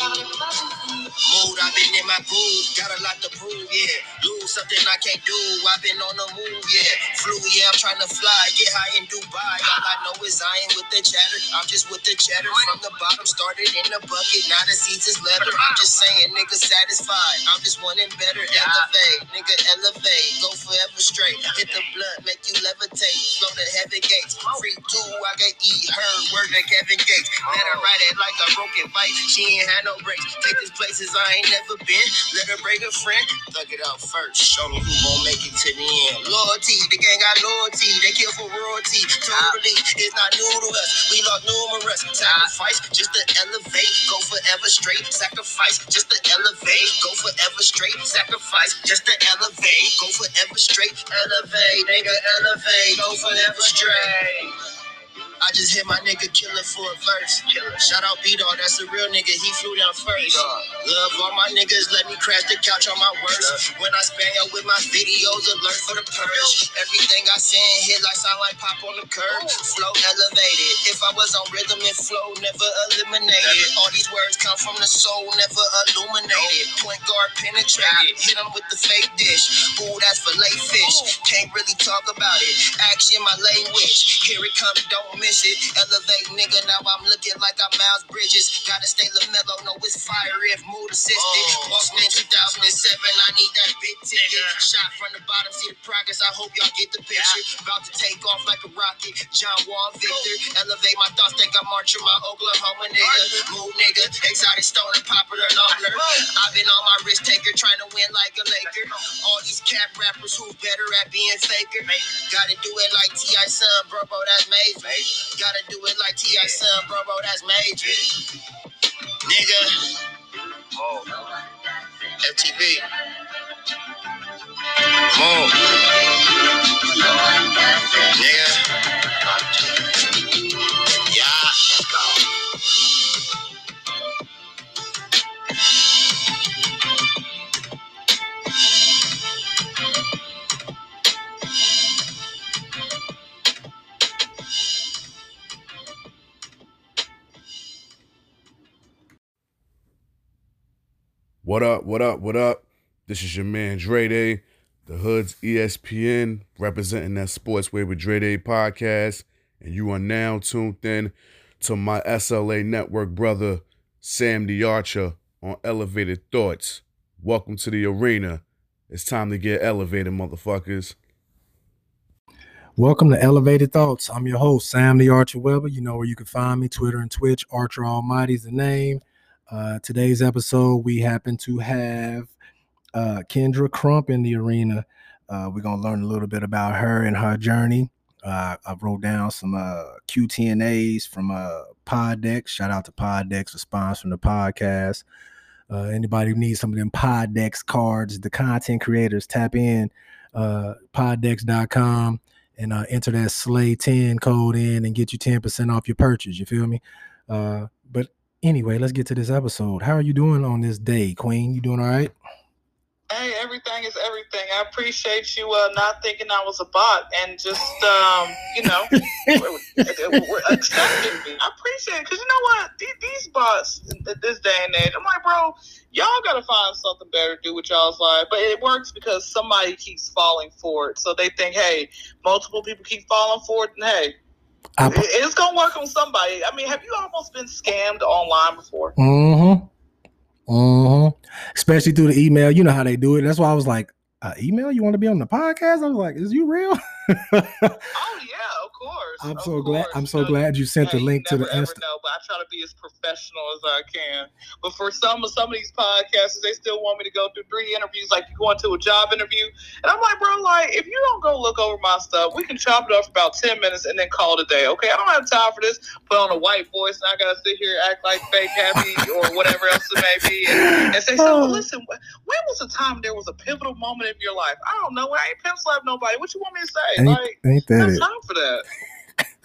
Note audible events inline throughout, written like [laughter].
Mood, I've been in my groove, got a lot to prove, yeah. Lose something I can't do, I've been on the move, yeah. Yeah, I'm trying to fly, get high in Dubai. All I know is I ain't with the chatter, I'm just with the cheddar. From the bottom, started in the bucket, now the seeds is leather. I'm just saying, nigga satisfied, I'm just wanting better. Elevate, nigga elevate, go forever straight. Hit the blunt, make you levitate, flow the heaven gates. Free two, I can eat her, word to Kevin Gates. Let her ride it like a broken bike, she ain't had no brakes. Take this places I ain't never been. Let her break a friend. Thug it out first. Show me who gon' make it to the end. Loyalty, the gang got loyalty. They kill for royalty. Totally, it's not new to us. We lost numerous. Sacrifice just to elevate. Go forever straight. Sacrifice just to elevate. Go forever straight. Sacrifice just to elevate. Go forever straight. Elevate, nigga, elevate. Go forever straight. I just hit my nigga killer for a verse. Killer. Shout out B Dog, that's a real nigga. He flew down first. Love all my niggas, let me crash the couch on my worst. When I spam out with my videos, alert for the purge. Everything I send hit like sound like pop on the curb. Flow elevated. If I was on rhythm and flow, never eliminated. All these words come from the soul, never illuminated. Point guard penetrated. Hit him with the fake dish. Ooh, that's fillet fish. Can't really talk about it. Action, my language. Here it comes, don't miss Elevate, nigga. Now I'm looking like I'm Miles Bridges. Gotta stay LaMelo. Know it's fire if mood assisted. Boston in 2007. I need that big ticket. Shot from the bottom. See the progress. I hope y'all get the picture. About to take off like a rocket. John Wall Victor. Elevate my thoughts. Think I'm marching my Oklahoma nigga. Move nigga. Exotic stone and popular longer. I've been on my risk taker. Trying to win like a Laker. All these cap rappers who better at being faker. Gotta do it like T.I. Son, bro, bro, that's major. Gotta do it like T.I. Son, bro, bro, that's major. Nigga. Oh. FTV. Move. Nigga. What up? What up? What up? This is your man Dre Day, the Hood's ESPN, representing that Sports Way with Dre Day podcast, and you are now tuned in to my SLA network brother Sam the Archer on Elevated Thoughts. Welcome to the arena. It's time to get elevated, motherfuckers. Welcome to Elevated Thoughts. I'm your host, Sam the Archer Weber. You know where you can find me, Twitter and Twitch. Archer Almighty is the name. Uh, today's episode, we happen to have uh, Kendra Crump in the arena. Uh, we're gonna learn a little bit about her and her journey. Uh, I wrote down some uh, QTNAs from uh, Poddex. Shout out to Poddex for sponsoring the podcast. Uh, anybody who needs some of them Poddex cards, the content creators, tap in uh, poddex.com and uh, enter that Slay 10 code in and get you 10% off your purchase. You feel me? Uh, but anyway, let's get to this episode. How are you doing on this day, Queen? You doing all right? Hey, everything is everything. I appreciate you uh, not thinking I was a bot and just, um, you know, [laughs] accepting me. I appreciate it because you know what? These, these bots at this day and age, I'm like, bro, y'all got to find something better to do with y'all's life. But it works because somebody keeps falling for it. So they think, hey, multiple people keep falling for it, and hey, I, it's to work on somebody. I mean, have you almost been scammed online before? mm-hmm. Mm-hmm. Especially through the email. You know how they do it. That's why I was like, uh, email? You want to be on the podcast? I was like, is you real? [laughs] Oh yeah, of course. I'm of so glad. I'm so You glad you sent the link to the Insta. know, but I try to be as professional as I can. But for some of some of these podcasts, they still want me to go through three interviews, like you go into a job interview, and I'm like, bro, like if you don't go look over my stuff, we can chop it up for about ten minutes and then call it a day. Okay, I don't have time for this. Put on a white voice, and I gotta sit here act like fake happy or whatever else it may be, and, and say, so Oh. listen, when was the time there was a pivotal moment in your life? I don't know. I ain't pimp slap nobody. What you want me to say? Ain't, like. ain't that There's it? time for that.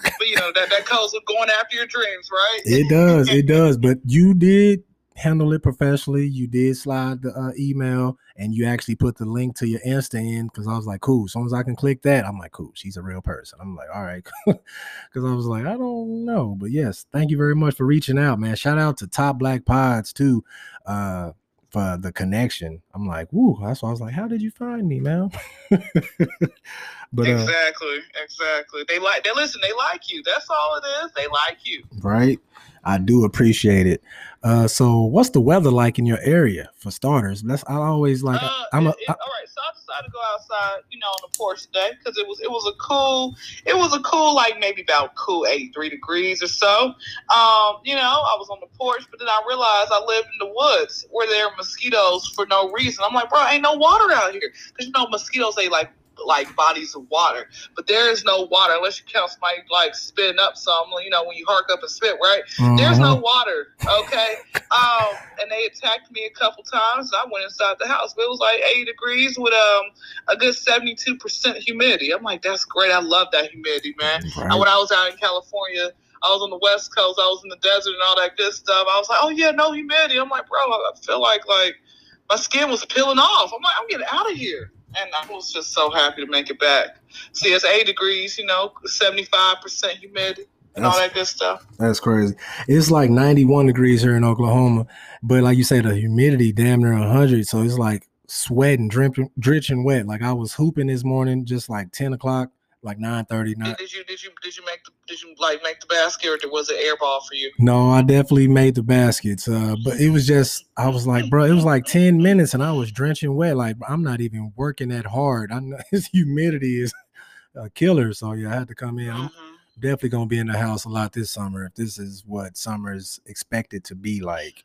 but you know that that comes with going after your dreams, right? It does. It does. But you did handle it professionally. You did slide the uh, email, and you actually put the link to your Insta in because I was like, cool. As soon as I can click that, I'm like, cool. She's a real person. I'm like, all right, [laughs] because I was like, I don't know, but yes, thank you very much for reaching out, man. Shout out to Top Black Pods too. Uh, for the connection. I'm like, woo, that's why I was like, how did you find me, man? [laughs] but uh, exactly, exactly. They like they listen, they like you. That's all it is. They like you. right. I do appreciate it. Uh, so what's the weather like in your area for starters? That's I always like Uh, I'm a it- it- all right, so I decided to go outside, you know, on the porch today because it was it was a cool it was a cool like maybe about cool eighty three degrees or so. Um, you know, I was on the porch, but then I realized I live in the woods where there are mosquitoes for no reason. I'm like, bro, ain't no water out here because you know mosquitoes they like like bodies of water, but there is no water unless you count somebody like spitting up some. You know, when you hark up and spit, right? There's no Mhm. water, okay? Um, and they attacked me a couple times. I went inside the house, but it was like 80 degrees with um a good 72% humidity. I'm like, that's great. I love that humidity, man. And when I was out in California, I was on the West Coast, I was in the desert and all that good stuff. I was like, oh yeah, no humidity. I'm like, bro, I feel like like my skin was peeling off. I'm like, I'm getting out of here. And I was just so happy to make it back. See, it's 80 degrees, you know, 75% humidity and all that good stuff. That's crazy. It's like 91 degrees here in Oklahoma, but like you say, the humidity damn near 100. So it's like sweating, dripping, drenching wet. Like I was hooping this morning, just like 10 o'clock, like 9:30. Did, did you did you did you make the did you like make the basket or was it airball for you? no, I definitely made the baskets, uh, but it was just I was like, bro, it was like 10 minutes, and I was drenching wet. Like I'm not even working that hard. I know [laughs] this humidity is a killer. So yeah, I had to come in. I'm Mhm. definitely gonna be in the house a lot this summer if this is what summer is expected to be like.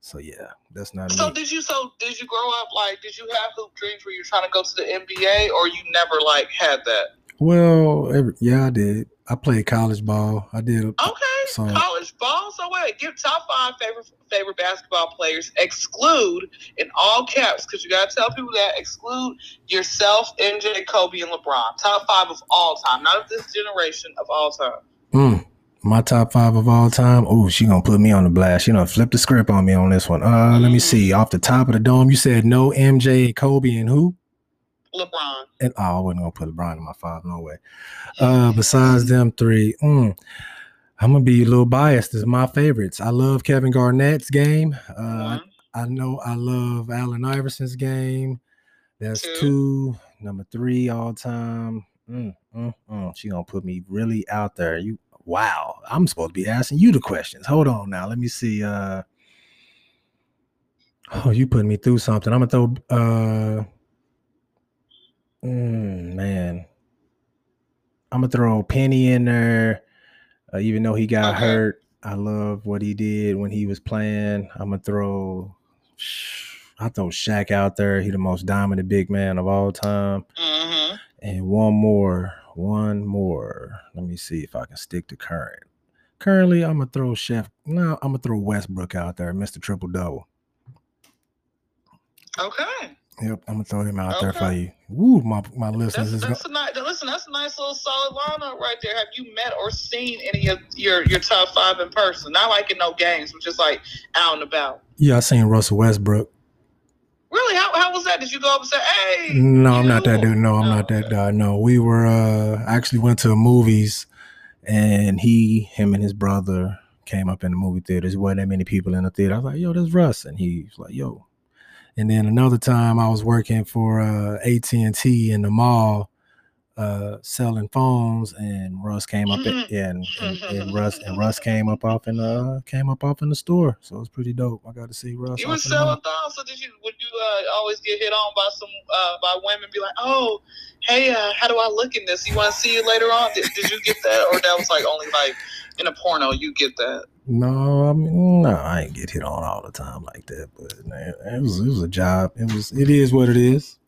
So yeah, that's not So me. did you so did you grow up like did you have hoop dreams where you're trying to go to the NBA or you never like had that? Well, every, yeah, I did. I played college ball. I did. Okay, So- college ball. So wait, give top five favorite favorite basketball players. Exclude in all caps because you gotta tell people that exclude yourself, MJ, Kobe, and LeBron. Top five of all time, not of this generation of all time. Mm, my top five of all time. Oh, she gonna put me on the blast. She gonna flip the script on me on this one. Uh, let me see. Off the top of the dome, you said no MJ Kobe and who? LeBron. And oh, I wasn't gonna put LeBron in my five. No way. Uh, besides them three, mm, I'm gonna be a little biased. This is my favorites. I love Kevin Garnett's game. Uh, One. I know I love Allen Iverson's game. That's Two. two. Number three all time. Mm, mm, mm. She gonna put me really out there. You wow. I'm supposed to be asking you the questions. Hold on now. Let me see. Uh oh, you putting me through something. I'm gonna throw uh mm, man. I'm gonna throw Penny in there. Uh, even though he got Okay. hurt, I love what he did when he was playing. I'm gonna throw I throw Shaq out there. He the most dominant big man of all time. Mm-hmm. And one more, one more. Let me see if I can stick to current. Currently, I'm gonna throw Steph. No, I'm gonna throw Westbrook out there, Mr. Triple Double. Okay. Yep, I'm gonna throw him out there for you. Woo, my my listeners That's, that's a nice. Listen, that's a nice little solid lineup right there. Have you met or seen any of your your top five in person? Not like in no games, but just like out and about. Yeah, I seen Russell Westbrook. Really? How, how was that? Did you go up and say, "Hey"? No, I'm not that dude. No, I'm Oh, not that okay. guy. No, we were uh actually went to a movies, and he, him, and his brother came up in the movie theaters. There wasn't that many people in the theater. I was like, "Yo, there's Russ," and he's like, "Yo." And then another time, I was working for uh, AT and T in the mall, uh, selling phones, and Russ came up. In, yeah, and, and, and Russ and Russ [laughs] came up off in uh came up off in the store. So it was pretty dope. I got to see Russ. You were in the mall. selling thongs, so did you? Would you uh, always get hit on by some uh, by women? Be like, "Oh, hey, uh, how do I look in this? You want to see it later on?" Did, did you get that, or that was like only like in a porno? You get that? No, I mean, no, I ain't get hit on all the time like that. But man, it was it was a job. It was it is what it is.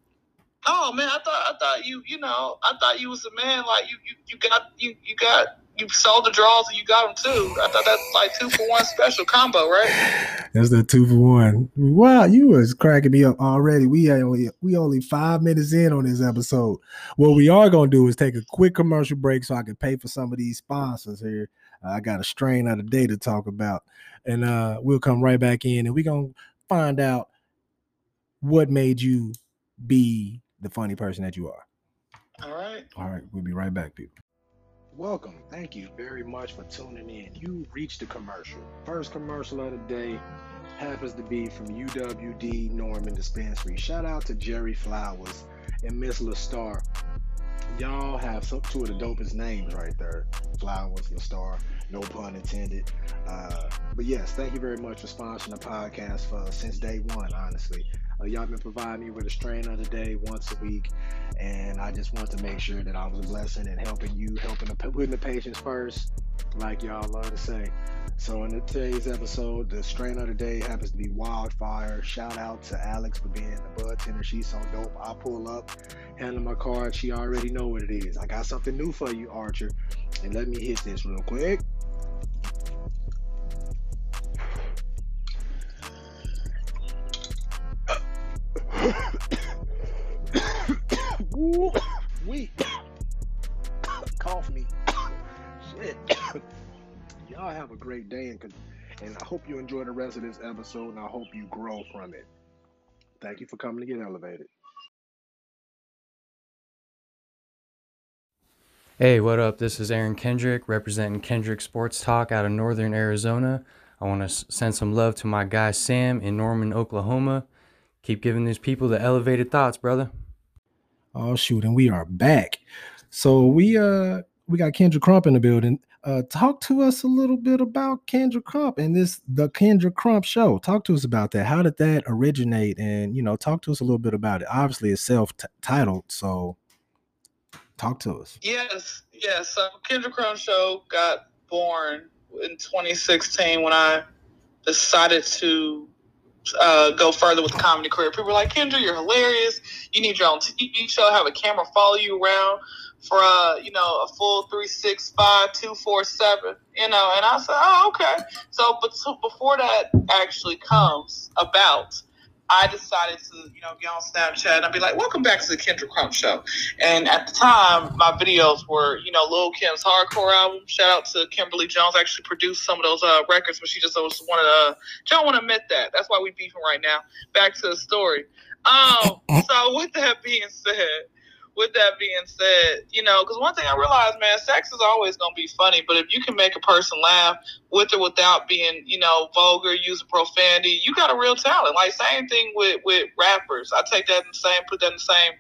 Oh man, I thought I thought you you know I thought you was a man like you you, you got you you got you sold the draws and you got them too. I thought that's like two for one special combo, right? That's the two for one. Wow, you was cracking me up already. We only we only five minutes in on this episode. What we are gonna do is take a quick commercial break so I can pay for some of these sponsors here. I got a strain out of the day to talk about, and uh, we'll come right back in, and we're gonna find out what made you be the funny person that you are. All right. All right, we'll be right back, people. Welcome. Thank you very much for tuning in. You reached the commercial. First commercial of the day happens to be from UWD Norman Dispensary. Shout out to Jerry Flowers and Miss LaStar. Y'all have some, two of the dopest names right there. Flowers, LaStar, no pun intended. Uh, but yes, thank you very much for sponsoring the podcast for since day one, honestly. Uh, y'all been providing me with a strain of the day once a week, and I just want to make sure that I was a blessing and helping you, helping the, putting the patients first, like y'all love to say. So in today's episode, the strain of the day happens to be Wildfire. Shout out to Alex for being the bud tender. She's so dope. I pull up, handle my card. She already know what it is. I got something new for you, Archer. And let me hit this real quick. We cough me. Shit. Y'all have a great day and and I hope you enjoy the rest of this episode and I hope you grow from it. Thank you for coming to get elevated. Hey, what up? This is Aaron Kendrick representing Kendrick Sports Talk out of Northern Arizona. I want to send some love to my guy Sam in Norman, Oklahoma. Keep giving these people the elevated thoughts, brother. Oh shoot, and we are back. So we uh we got Kendra Crump in the building. Uh talk to us a little bit about Kendra Crump and this the Kendra Crump show. Talk to us about that. How did that originate? And you know, talk to us a little bit about it. Obviously, it's self-titled, so talk to us. Yes, yes. So Kendra Crump show got born in 2016 when I decided to uh, go further with the comedy career. People were like, Kendra, you're hilarious. You need your own TV show, have a camera follow you around for, uh, you know, a full 365, 247, you know. And I said, oh, okay. So, but so before that actually comes about, I decided to, you know, get on Snapchat and I'd be like, welcome back to the Kendra Crump Show. And at the time, my videos were, you know, Lil Kim's hardcore album. Shout out to Kimberly Jones, actually produced some of those uh, records, but she just was one of the, she don't want to admit that. That's why we beefing right now. Back to the story. Um, [laughs] so with that being said, with that being said, you know, because one thing I realized, man, sex is always going to be funny, but if you can make a person laugh with or without being, you know, vulgar, using profanity, you got a real talent. Like, same thing with, with rappers. I take that in the same, put that in the same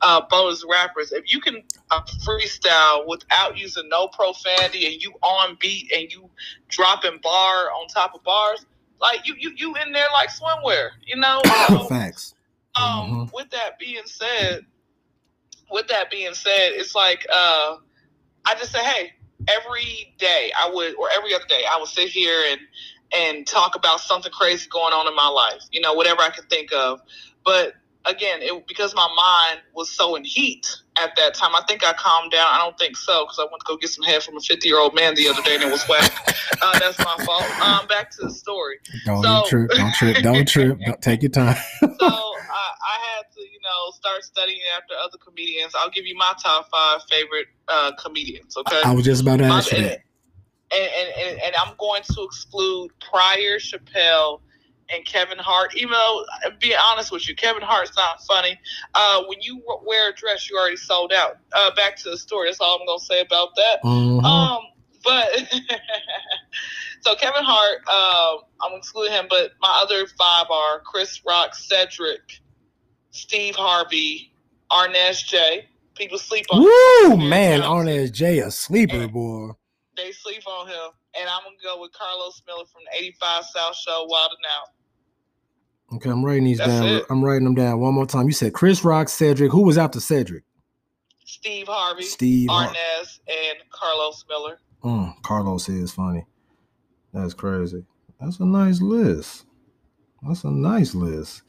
uh, boat as rappers. If you can uh, freestyle without using no profanity and you on beat and you dropping bar on top of bars, like you, you, you in there like swimwear, you know? So, Facts. um, Mhm. with that being said, with that being said, it's like uh, I just say, hey, every day I would, or every other day, I would sit here and and talk about something crazy going on in my life, you know, whatever I could think of. But again, it because my mind was so in heat at that time. I think I calmed down. I don't think so because I went to go get some head from a fifty year old man the other day and it was whack. [laughs] uh, that's my fault. Um, back to the story Don't So- trip. Don't trip. Don't [laughs] trip. Don't, take your time. so I, I had to, you know, start studying after other comedians. I'll give you my top five favorite uh, comedians. Okay, I was just about to My- ask you and, that. and, and, and, and I'm going to exclude Pryor, Chappelle, and Kevin Hart. Even though, be honest with you, Kevin Hart's not funny. Uh, when you wear a dress, you already sold out. Uh, back to the story. That's all I'm going to say about that. Mhm. Um, but [laughs] so Kevin Hart, um, I'm excluding him, but my other five are Chris Rock, Cedric, Steve Harvey, Arnez J. People sleep on Woo, him. man. Arnez J, a sleeper boy. They sleep on him, and I'm gonna go with Carlos Miller from the '85 South Show, Wild and Out. Okay, I'm writing these That's down. it. I'm writing them down one more time. You said Chris Rock, Cedric. Who was after Cedric? Steve Harvey, Steve. Har- and Carlos Miller. Mm, Carlos is funny. That's crazy. That's a nice list. That's a nice list.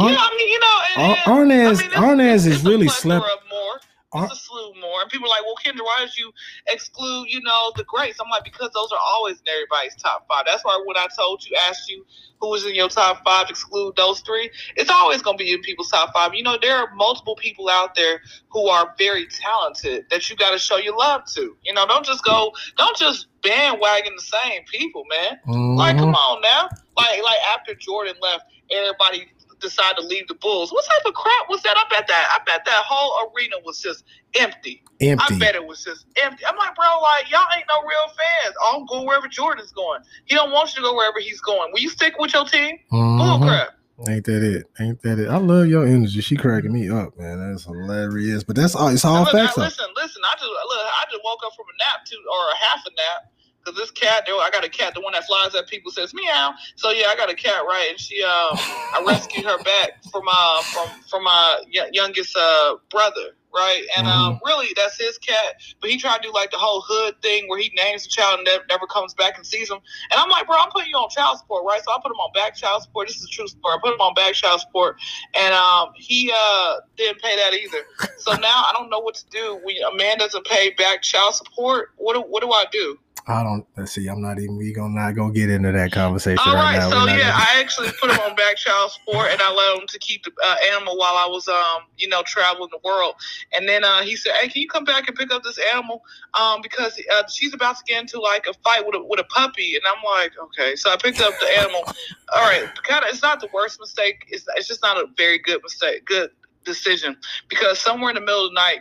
Ar- yeah, I mean, you know, Ar- and- I mean, it's- is really slept. more. Ar- It's a slew more. And people are like, well, Kendra, why did you exclude, you know, the greats? I'm like, because those are always in everybody's top five. That's why when I told you, asked you who was in your top five, exclude those three, it's always going to be in people's top five. You know, there are multiple people out there who are very talented that you got to show your love to. You know, don't just go, don't just bandwagon the same people, man. Mhm. Like, come on now. Like, like after Jordan left, everybody decided to leave the Bulls. What type of crap was that? I bet that I bet that whole arena was just empty. empty. I bet it was just empty. I'm like, bro, like y'all ain't no real fans. I'm going wherever Jordan's going. He don't want you to go wherever he's going. Will you stick with your team? Bull Mhm. crap. Ain't that it? Ain't that it? I love your energy. She cracking me up, man. That's hilarious. But that's all. It's all Look, facts. though. listen, listen. I just look. I just woke up from a nap too, or a half a nap. Cause this cat, I got a cat, the one that flies at people says meow. So yeah, I got a cat, right? And she, um, I rescued her back from uh from from my youngest uh brother, right? And um, really, that's his cat. But he tried to do like the whole hood thing where he names the child and never, never comes back and sees him. And I'm like, bro, I'm putting you on child support, right? So I put him on back child support. This is a true story. I put him on back child support, and um, he uh didn't pay that either. So now I don't know what to do. When a man doesn't pay back child support, what do, what do I do? I don't. Let's see. I'm not even. We gonna not gonna get into that conversation All right, right, now. so yeah, gonna- I actually put him on back child support, and I let him to keep the uh, animal while I was, um, you know, traveling the world. And then uh, he said, "Hey, can you come back and pick up this animal? Um, because uh, she's about to get into like a fight with a with a puppy." And I'm like, "Okay." So I picked up the animal. [laughs] All right, kind of. It's not the worst mistake. It's it's just not a very good mistake. Good decision because somewhere in the middle of the night.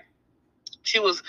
She was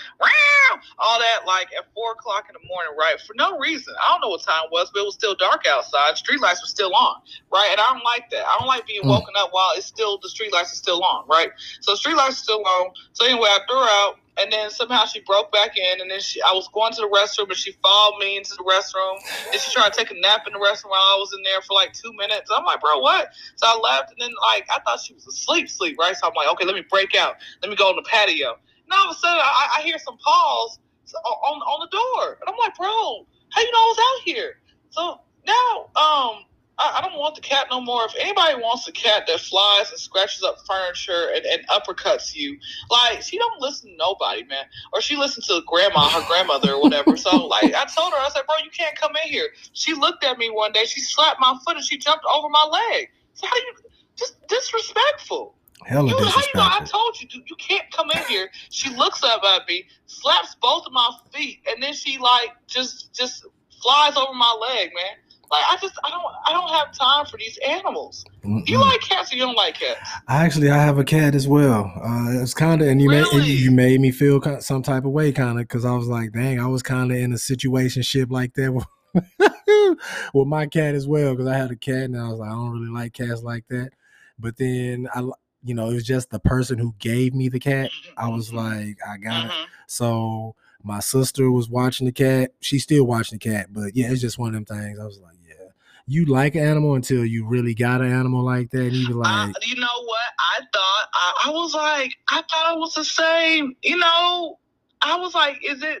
all that like at four o'clock in the morning, right? For no reason. I don't know what time it was, but it was still dark outside. Street lights were still on, right? And I don't like that. I don't like being Mm. woken up while it's still the street lights are still on, right? So street lights are still on. So anyway, I threw her out, and then somehow she broke back in, and then she I was going to the restroom, and she followed me into the restroom, and she tried to take a nap in the restroom while I was in there for like two minutes. I'm like, bro, what? So I left, and then like I thought she was asleep, sleep, right? So I'm like, okay, let me break out, let me go on the patio. And all of a sudden, I, I hear some paws on on the door, and I'm like, bro, how you know I was out here? So now, um, I, I don't want the cat no more. If anybody wants a cat that flies and scratches up furniture and, and uppercuts you, like she don't listen to nobody, man. Or she listens to grandma, her grandmother, or whatever. So [laughs] like I told her, I said, bro, you can't come in here. She looked at me one day, she slapped my foot and she jumped over my leg. So how you just disrespectful? Hella You, how you know? I told you, dude, you can't come in here. She looks up at me, slaps both of my feet, and then she like just just flies over my leg, man. Like I just I don't I don't have time for these animals. Do you Mm-mm. like cats or you don't like cats? I Actually, I have a cat as well. Uh, it's kind of, and you made Really? you made me feel kind some type of way, kind of, because I was like, dang, I was kind of in a situation ship like that [laughs] with, my cat as well, because I had a cat, and I was like, I don't really like cats like that. But then I, you know, it was just the person who gave me the cat. I was like, I got it. Mhm. So my sister was watching the cat. She's still watching the cat, but yeah, it's just one of them things. I was like, yeah, you like an animal until you really got an animal like that, and you like, you know what? I thought I, I was like I thought it was the same. You know, I was like, is it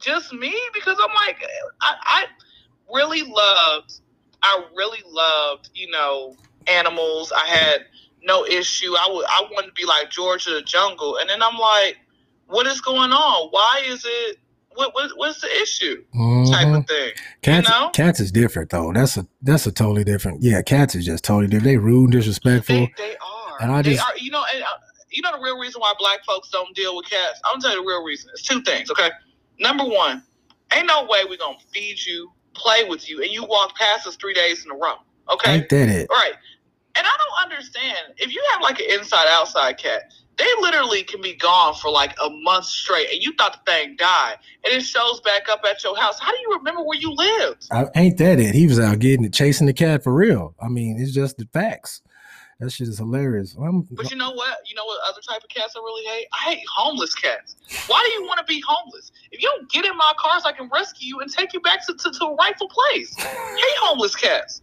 just me? Because I'm like, I, I really loved, I really loved, you know, animals. I had no issue. I would, I wanted to be like George of the Jungle, and then I'm like, what is going on? Why is it? What, what what's the issue? Type mhm. of thing. Cats, know? cats is different though. That's a that's a totally different. Yeah, cats is just totally different. They rude, and disrespectful. They, they are. And I they just- are. You know, and uh, you know the real reason why black folks don't deal with cats. I'm gonna tell you the real reason. It's two things. Okay. Number one, ain't no way we gonna feed you, play with you, and you walk past us three days in a row. Okay. Ain't that it? Right. And I don't understand if you have like an inside outside cat. They literally can be gone for like a month straight, and you thought the thing died, and it shows back up at your house. How do you remember where you lived? I, ain't that it? He was out getting it, chasing the cat for real. I mean, it's just the facts. That shit is hilarious. I'm, But you know what? You know what other type of cats I really hate? I hate homeless cats. Why do you want to be homeless? If you don't get in my cars, I can rescue you and take you back to, to, to a rightful place. I [laughs] hate homeless cats.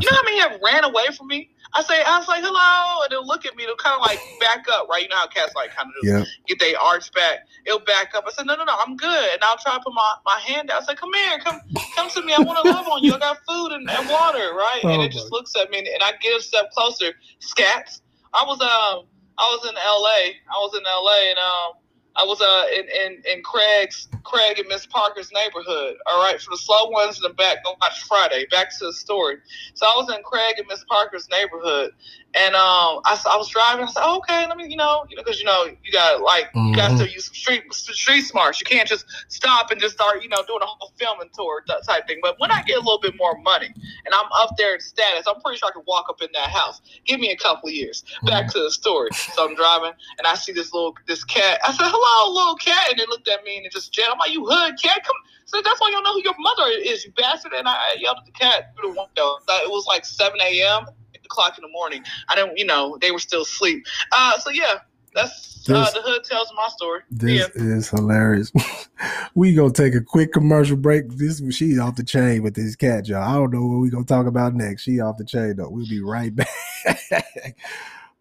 You know how many have ran away from me? I say, I was like, hello, and they'll look at me, they'll kind of like back up, right? You know how cats like kind of do yeah, get their arch back. It'll back up. I said, no, no, no, I'm good. And I'll try to put my, my hand out. I said, come here, come come to me. I want to love on you. I got food and, and water, right? and Oh, it just looks at me, and, and I get a step closer. Scats. I was um I was in L.A. I was in L.A. and um I was uh in, in, in Craig's Craig and Miss Parker's neighborhood. All right, for the slow ones in the back, go watch Friday. Back to the story. So I was in Craig and Miss Parker's neighborhood, and um I, I was driving. I said, oh, okay, let me you know you know because you know you got like you got to use some street street smarts. You can't just stop and just start you know doing a whole filming tour type thing. But when I get a little bit more money and I'm up there in status, I'm pretty sure I can walk up in that house. Give me a couple of years. Back to the story. So I'm driving and I see this little this cat. I said, "Hello, little cat," and it looked at me and it just jet. I'm like, "You hood cat? Come." So that's why you don't know who your mother is, you bastard. And I yelled at the cat through the window. It was like 7 a.m. o'clock in the morning. I don't, you know, they were still asleep. Uh, so yeah, that's uh, the hood tells my story. This yeah. is hilarious. [laughs] we gonna take a quick commercial break. This she's off the chain with this cat, y'all. I don't know what we gonna talk about next. She off the chain though. We'll be right [laughs] back.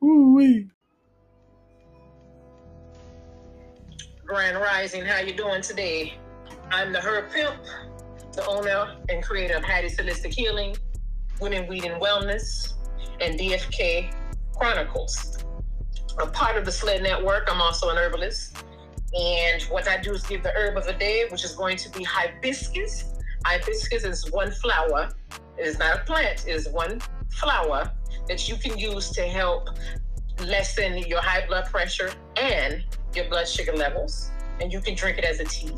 Ooh wee. Grand Rising, how you doing today? I'm the Herb Pimp, the owner and creator of Hattie's Holistic Healing, Women, Weed, and Wellness, and DFK Chronicles. A part of the SLED Network, I'm also an herbalist. And what I do is give the herb of the day, which is going to be hibiscus. Hibiscus is one flower. It is not a plant, it is one flower that you can use to help lessen your high blood pressure and your blood sugar levels, and you can drink it as a tea.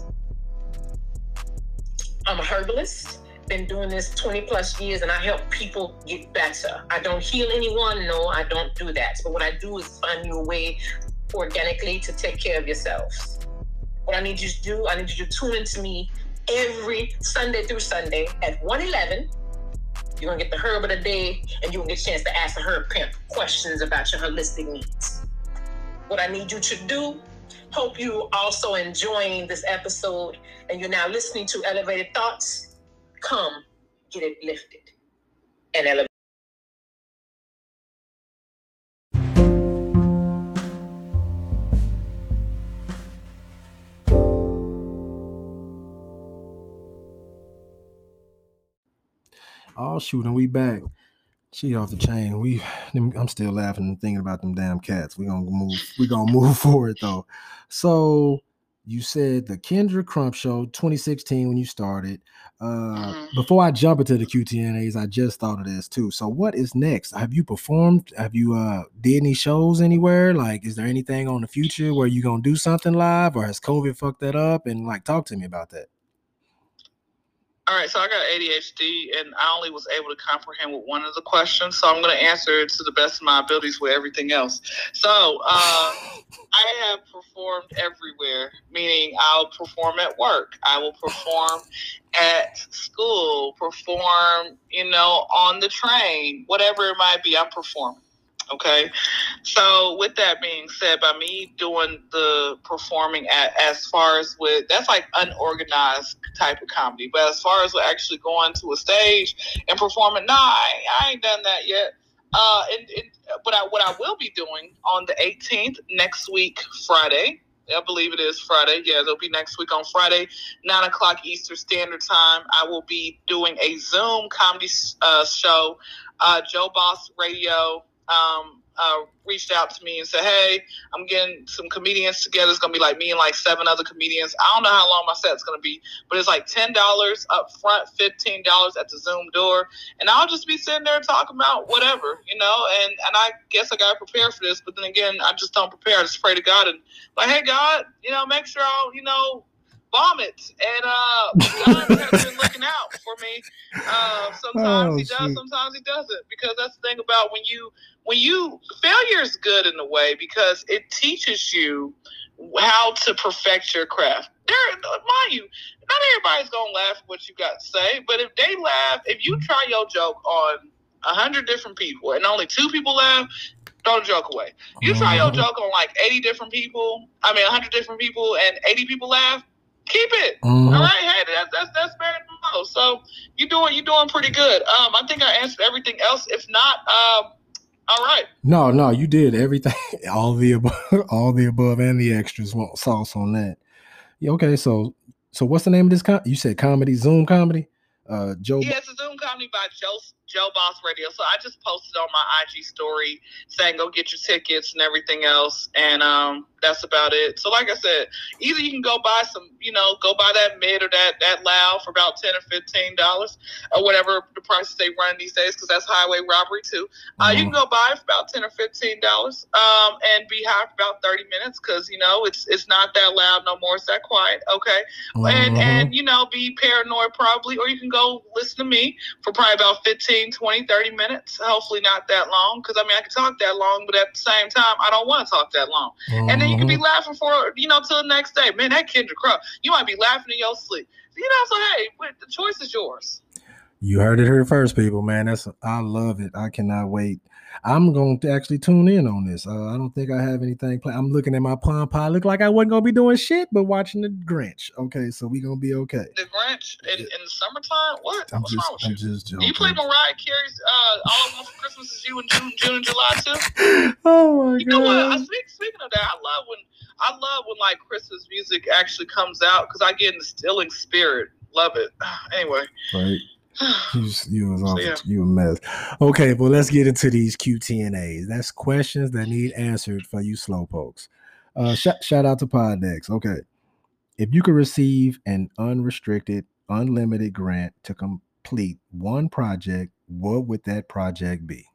I'm a herbalist, been doing this 20 plus years, and I help people get better. I don't heal anyone, no, I don't do that. But what I do is find you a way organically to take care of yourselves. What I need you to do, I need you to tune into me every Sunday through Sunday at 111. You're gonna get the herb of the day, and you're gonna get a chance to ask the herb pimp questions about your holistic needs what I need you to do. Hope you also enjoying this episode and you're now listening to Elevated Thoughts. Come get it lifted and elevated. Oh shoot, and we back. She off the chain. We I'm still laughing and thinking about them damn cats. We gonna move, we gonna [laughs] move forward though. So you said the Kendra Crump show 2016 when you started. Uh Mhm. before I jump into the QTNAs, I just thought of this too. So what is next? Have you performed? Have you uh did any shows anywhere? Like is there anything on the future where you're gonna do something live or has COVID fucked that up? And like talk to me about that. All right, so I got ADHD, and I only was able to comprehend with one of the questions. So I'm going to answer it to the best of my abilities with everything else. So uh, [laughs] I have performed everywhere, meaning I'll perform at work, I will perform at school, perform, you know, on the train, whatever it might be. I'm performing. Okay, so with that being said, by me doing the performing at as far as with that's like unorganized type of comedy, but as far as with actually going to a stage and performing, nah, I, I ain't done that yet. Uh, and, and but I, what I will be doing on the 18th next week, Friday. I believe it is Friday. Yeah, it'll be next week on Friday, nine o'clock Eastern Standard Time. I will be doing a Zoom comedy uh, show. Uh, Joe Boss Radio um, uh, reached out to me and said, "Hey, I'm getting some comedians together. It's gonna be like me and like seven other comedians. I don't know how long my set's gonna be, but it's like ten dollars up front, fifteen dollars at the Zoom door, and I'll just be sitting there talking about whatever, you know. And and I guess I gotta prepare for this, but then again, I just don't prepare. I just pray to God and like, hey God, you know, make sure I'll, you know." Vomit and uh, God has been looking out for me. Uh, sometimes Oh, he does, shoot. sometimes he doesn't. Because that's the thing about when you when you failure is good in a way because it teaches you how to perfect your craft. There, mind you, not everybody's gonna laugh at what you got to say, but if they laugh, if you try your joke on a hundred different people and only two people laugh, throw the joke away. You try your Mhm. joke on like eighty different people, I mean a hundred different people, and eighty people laugh, keep it. Mhm. All right, hey, that's that's that's better than most. So you doing you doing pretty good. Um, I think I answered everything else. If not, um, all right. No, no, you did everything, [laughs] all the above, all the above, and the extras. Want sauce on that? Yeah, okay, so so what's the name of this? Com- you said comedy, Zoom comedy. Uh, Joe. Yeah, it's a Zoom comedy by Joe Joe Boss Radio. So I just posted on my IG story saying go get your tickets and everything else, and um, that's about it. So like I said, either you can go buy some, you know, go buy that mid or that that loud for about ten or fifteen dollars or whatever the prices they run these days, because that's highway robbery too. Uh, you can go buy it for about ten or fifteen dollars, um, and be high for about thirty minutes, because you know it's it's not that loud no more. It's that quiet, okay? And Mhm. and you know be paranoid probably, or you can go listen to me for probably about 15, 20, 30 minutes. Hopefully not that long, because I mean I can talk that long, but at the same time I don't want to talk that long. And then you can be Mhm. laughing for, you know, till the next day. Man, that Kendra Crump, you might be laughing in your sleep. You know, so hey, the choice is yours. You heard it here first, people. Man, that's I love it. I cannot wait. I'm going to actually tune in on this. Uh, I don't think I have anything planned. I'm looking at my palm pie. Look like I wasn't gonna be doing shit, but watching the Grinch. Okay, so we gonna be okay. The Grinch in, in the summertime? What? I'm What's just, wrong with I'm you? just joking. You play Mariah Carey's uh, All I Want for Christmas is You in June, June and July too? [laughs] oh my You know what? I god. speak, speaking of that, I love when I love when like Christmas music actually comes out because I get in the stilling spirit. Love it. [sighs] Anyway. Right. You, [sighs] you was off, yeah. you a mess. Okay, well, let's get into these QTNAs. That's questions that need answered for you slowpokes. Uh, shout, shout out to Poddex. Okay, if you could receive an unrestricted, unlimited grant to complete one project, what would that project be?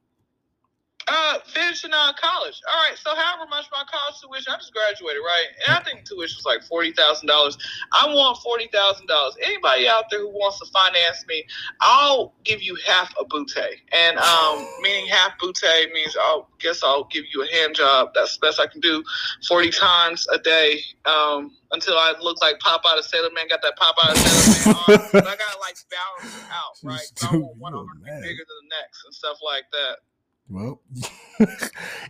Finishing uh, college. All right. So, however much my college tuition, I just graduated, right? And I think tuition was like forty thousand dollars. I want forty thousand dollars. Anybody out there who wants to finance me, I'll give you half a bootay. And um, meaning half bootay means I'll guess I'll give you a hand job. That's the best I can do, forty times a day. Um, until I look like Popeye the Sailor Man, got that Popeye the Sailor Man arm. But I gotta like balance it out, right? [laughs] So I want one arm to be mad. bigger than the next and stuff like that. Well,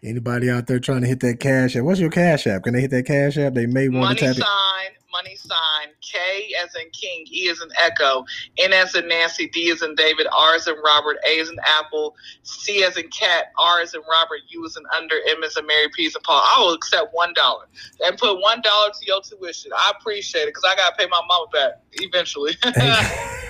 anybody out there trying to hit that cash app? What's your cash app? Can they hit that cash app? They may want money to tap it. sign, money sign, K as in King, E as in Echo, N as in Nancy, D as in David, R as in Robert, A as in Apple, C as in Cat, R as in Robert, U as in Under, M as in Mary, P as in Paul. I will accept one dollar and put one dollar to your tuition. I appreciate it because I gotta pay my mama back eventually. it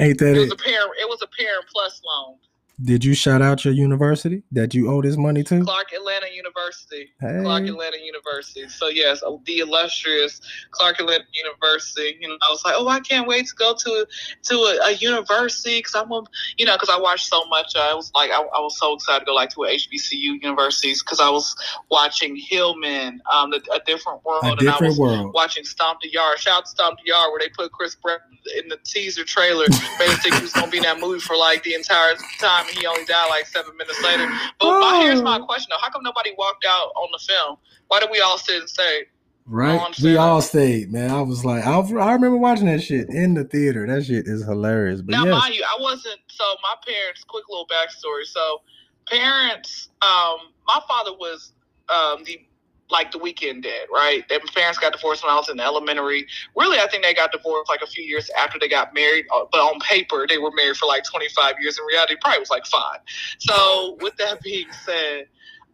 Ain't that was it? a parent. It was a parent plus loan. Did you shout out your university that you owe this money to? Clark Atlanta University. Hey. Clark Atlanta University. So yes, uh, the illustrious Clark Atlanta University. You know, I was like, oh, I can't wait to go to to a, a university because I'm, a, you know, because I watched so much. I was like, I, I was so excited to go like to a HBCU universities because I was watching Hillman, um, the, a different world, A and I was different world. watching Stomp the Yard. Shout out to Stomp the Yard where they put Chris Pratt in the teaser trailer. Basically, he was gonna be in that movie for like the entire time, and he only died like seven minutes later. But my, here's my Oh. question though: How come nobody walked out on the film? Why did we all sit and say, Right? We all stayed, man. I was like, I, I remember watching that shit in the theater. That shit is hilarious. But now, yes, mind you, I wasn't. So my parents. Quick little backstory. So parents. Um, my father was um the like the weekend did, right? Their parents got divorced when I was in elementary. Really, I think they got divorced like a few years after they got married. uh, But on paper, they were married for like 25 years. In reality, probably was like five. So with that being said,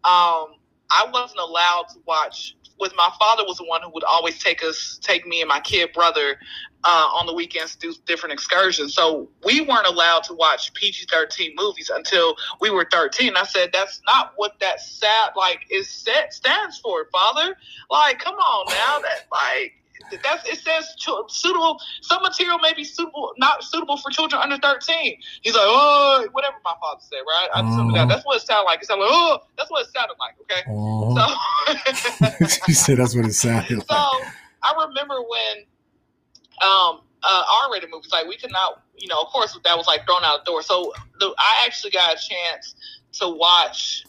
um, I wasn't allowed to watch. With my father was the one who would always take us, take me and my kid brother uh, on the weekends to do different excursions. So we weren't allowed to watch PG 13 movies until we were 13. I said, that's not what that sad, like, is set, stands for, father. Like, come on now. That, like, that's it says ch- suitable. Some material may be suitable, not suitable for children under thirteen. He's like, oh, whatever my father said, right? I just Mhm. that. That's what it sounded like. It sounded like, oh, that's what it sounded like. Okay, Uh-huh. so [laughs] you said that's what it sounded [laughs] Like. so. I remember when um uh R-rated movies like we could not you know of course that was like thrown out the door. So the I actually got a chance to watch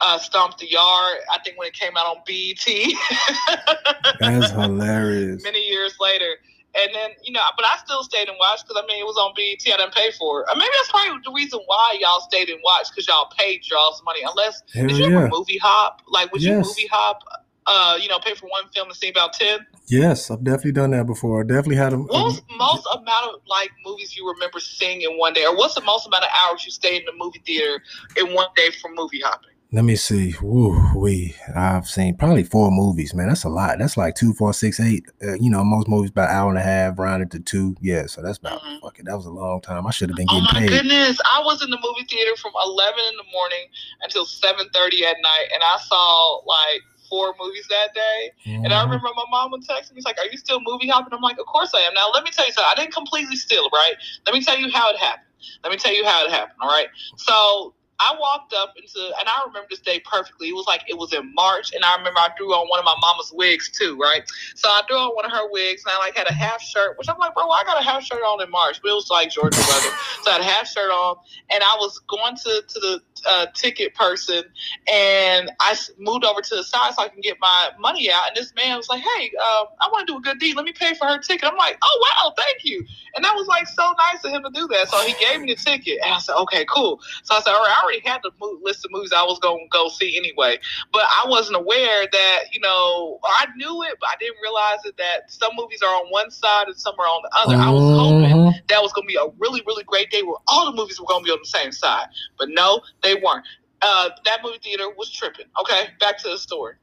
uh Stomp the Yard. I think when it came out on BET [laughs] That's hilarious. many years later. And then, you know, but I still stayed and watched because I mean it was on BET. I didn't pay for it. Or maybe that's probably the reason why y'all stayed and watched because y'all paid y'all's money. Unless Hell did you ever yeah. movie hop? Like would you movie hop? Uh, you know, pay for one film and see about ten. Yes, I've definitely done that before. Definitely had a, What's most amount of like movies you remember seeing in one day, or what's the most amount of hours you stayed in the movie theater in one day for movie hopping? Let me see. Woo, we I've seen probably four movies, man. That's a lot. That's like two, four, six, eight. Uh, you know, most movies about hour and a half, rounded to two. Yeah, so that's about Mhm. fuck it. That was a long time. I should have been getting paid. Oh my paid. goodness! I was in the movie theater from eleven in the morning until seven thirty at night, and I saw like four movies that day. And I Mhm. remember my mom would text me, "He's like, are you still movie hopping?" I'm like, "Of course I am." Now let me tell you something. I didn't completely steal, right? Let me tell you how it happened. Let me tell you how it happened. All right. So I walked up into, and I remember this day perfectly. It was like it was in March, and I remember I threw on one of my mama's wigs too, right? So I threw on one of her wigs, and I like had a half shirt, which I'm like, bro, I got a half shirt on in March, but it was like Georgia weather. So I had a half shirt on, and I was going to to the uh, ticket person, and I moved over to the side so I can get my money out. And this man was like, "Hey, um, I want to do a good deed. Let me pay for her ticket." I'm like, "Oh wow, thank you." And that was like so nice of him to do that. So he gave me the ticket, and I said, "Okay, cool." So I said, "All right, I already had the list of movies I was going to go see anyway, but I wasn't aware that you know I knew it, but I didn't realize it that some movies are on one side and some are on the other. I was hoping." Mhm. that was going to be a really, really great day where all the movies were going to be on the same side. But no, they weren't. Uh, that movie theater was tripping. Okay, back to the story.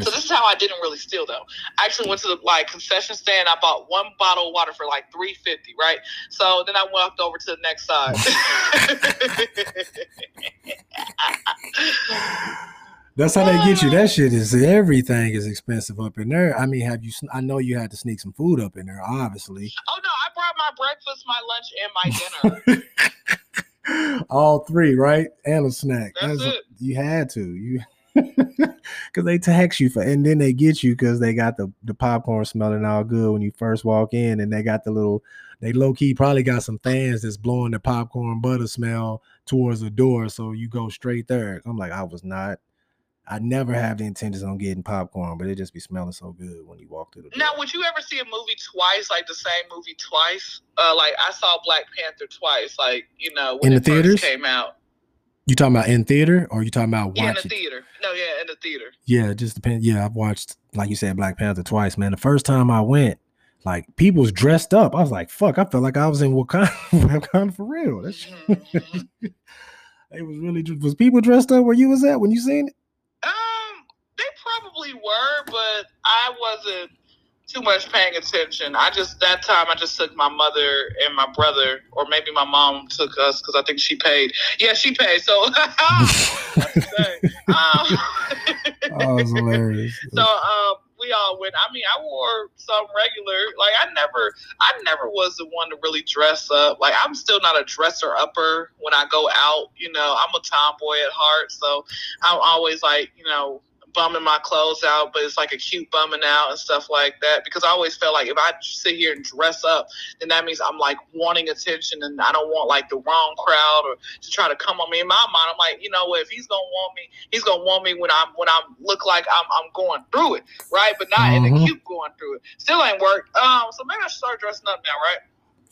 So this is how I didn't really steal though. I actually went to the like concession stand. I bought one bottle of water for like three fifty, right? So then I walked over to the next side. [laughs] That's how they get you. That shit is everything is expensive up in there. I mean, have you? I know you had to sneak some food up in there, obviously. oh no, I brought my breakfast, my lunch, and my dinner. [laughs] All three, right? And a snack. That's That's- it. You had to. You [laughs] because they tax you for, and then they get you because they got the the popcorn smelling all good when you first walk in, and they got the little. They low key probably got some fans that's blowing the popcorn butter smell towards the door, so you go straight there. I'm like, I was not. I never have the intentions on getting popcorn, but it just be smelling so good when you walk through the door. Now, would you ever see a movie twice, like the same movie twice? Uh, like I saw Black Panther twice, like you know when In it the first theaters? came out. You talking about in theater or you talking about Yeah, in the theater. No, yeah, in the theater. Yeah, it just depends. Yeah, I've watched, like you said, Black Panther twice, man. The first time I went, like people was dressed up. I was like, fuck, I felt like I was in Wakanda, [laughs] Wakanda for real. That shit- Mhm, mhm. it was really was people dressed up where you was at when you seen it? Probably were, but I wasn't too much paying attention. I just that time I just took my mother and my brother, or maybe my mom took us because I think she paid. Yeah, she paid. So, [laughs] [laughs] um, Oh, was hilarious. [laughs] So um, we all went. I mean, I wore some regular. Like I never, I never was the one to really dress up. Like I'm still not a dresser upper when I go out. You know, I'm a tomboy at heart, so I'm always like, you know, bumming my clothes out, but it's like a cute bumming out and stuff like that. Because I always felt like if I sit here and dress up, then that means I'm like wanting attention, and I don't want like the wrong crowd or to try to come on me. In my mind, I'm like, you know what? If he's gonna want me, he's gonna want me when I'm when I look like I'm I'm going through it, right? But not in Mhm. a cute going through it. Still ain't worked. Um, so maybe I should start dressing up now, right?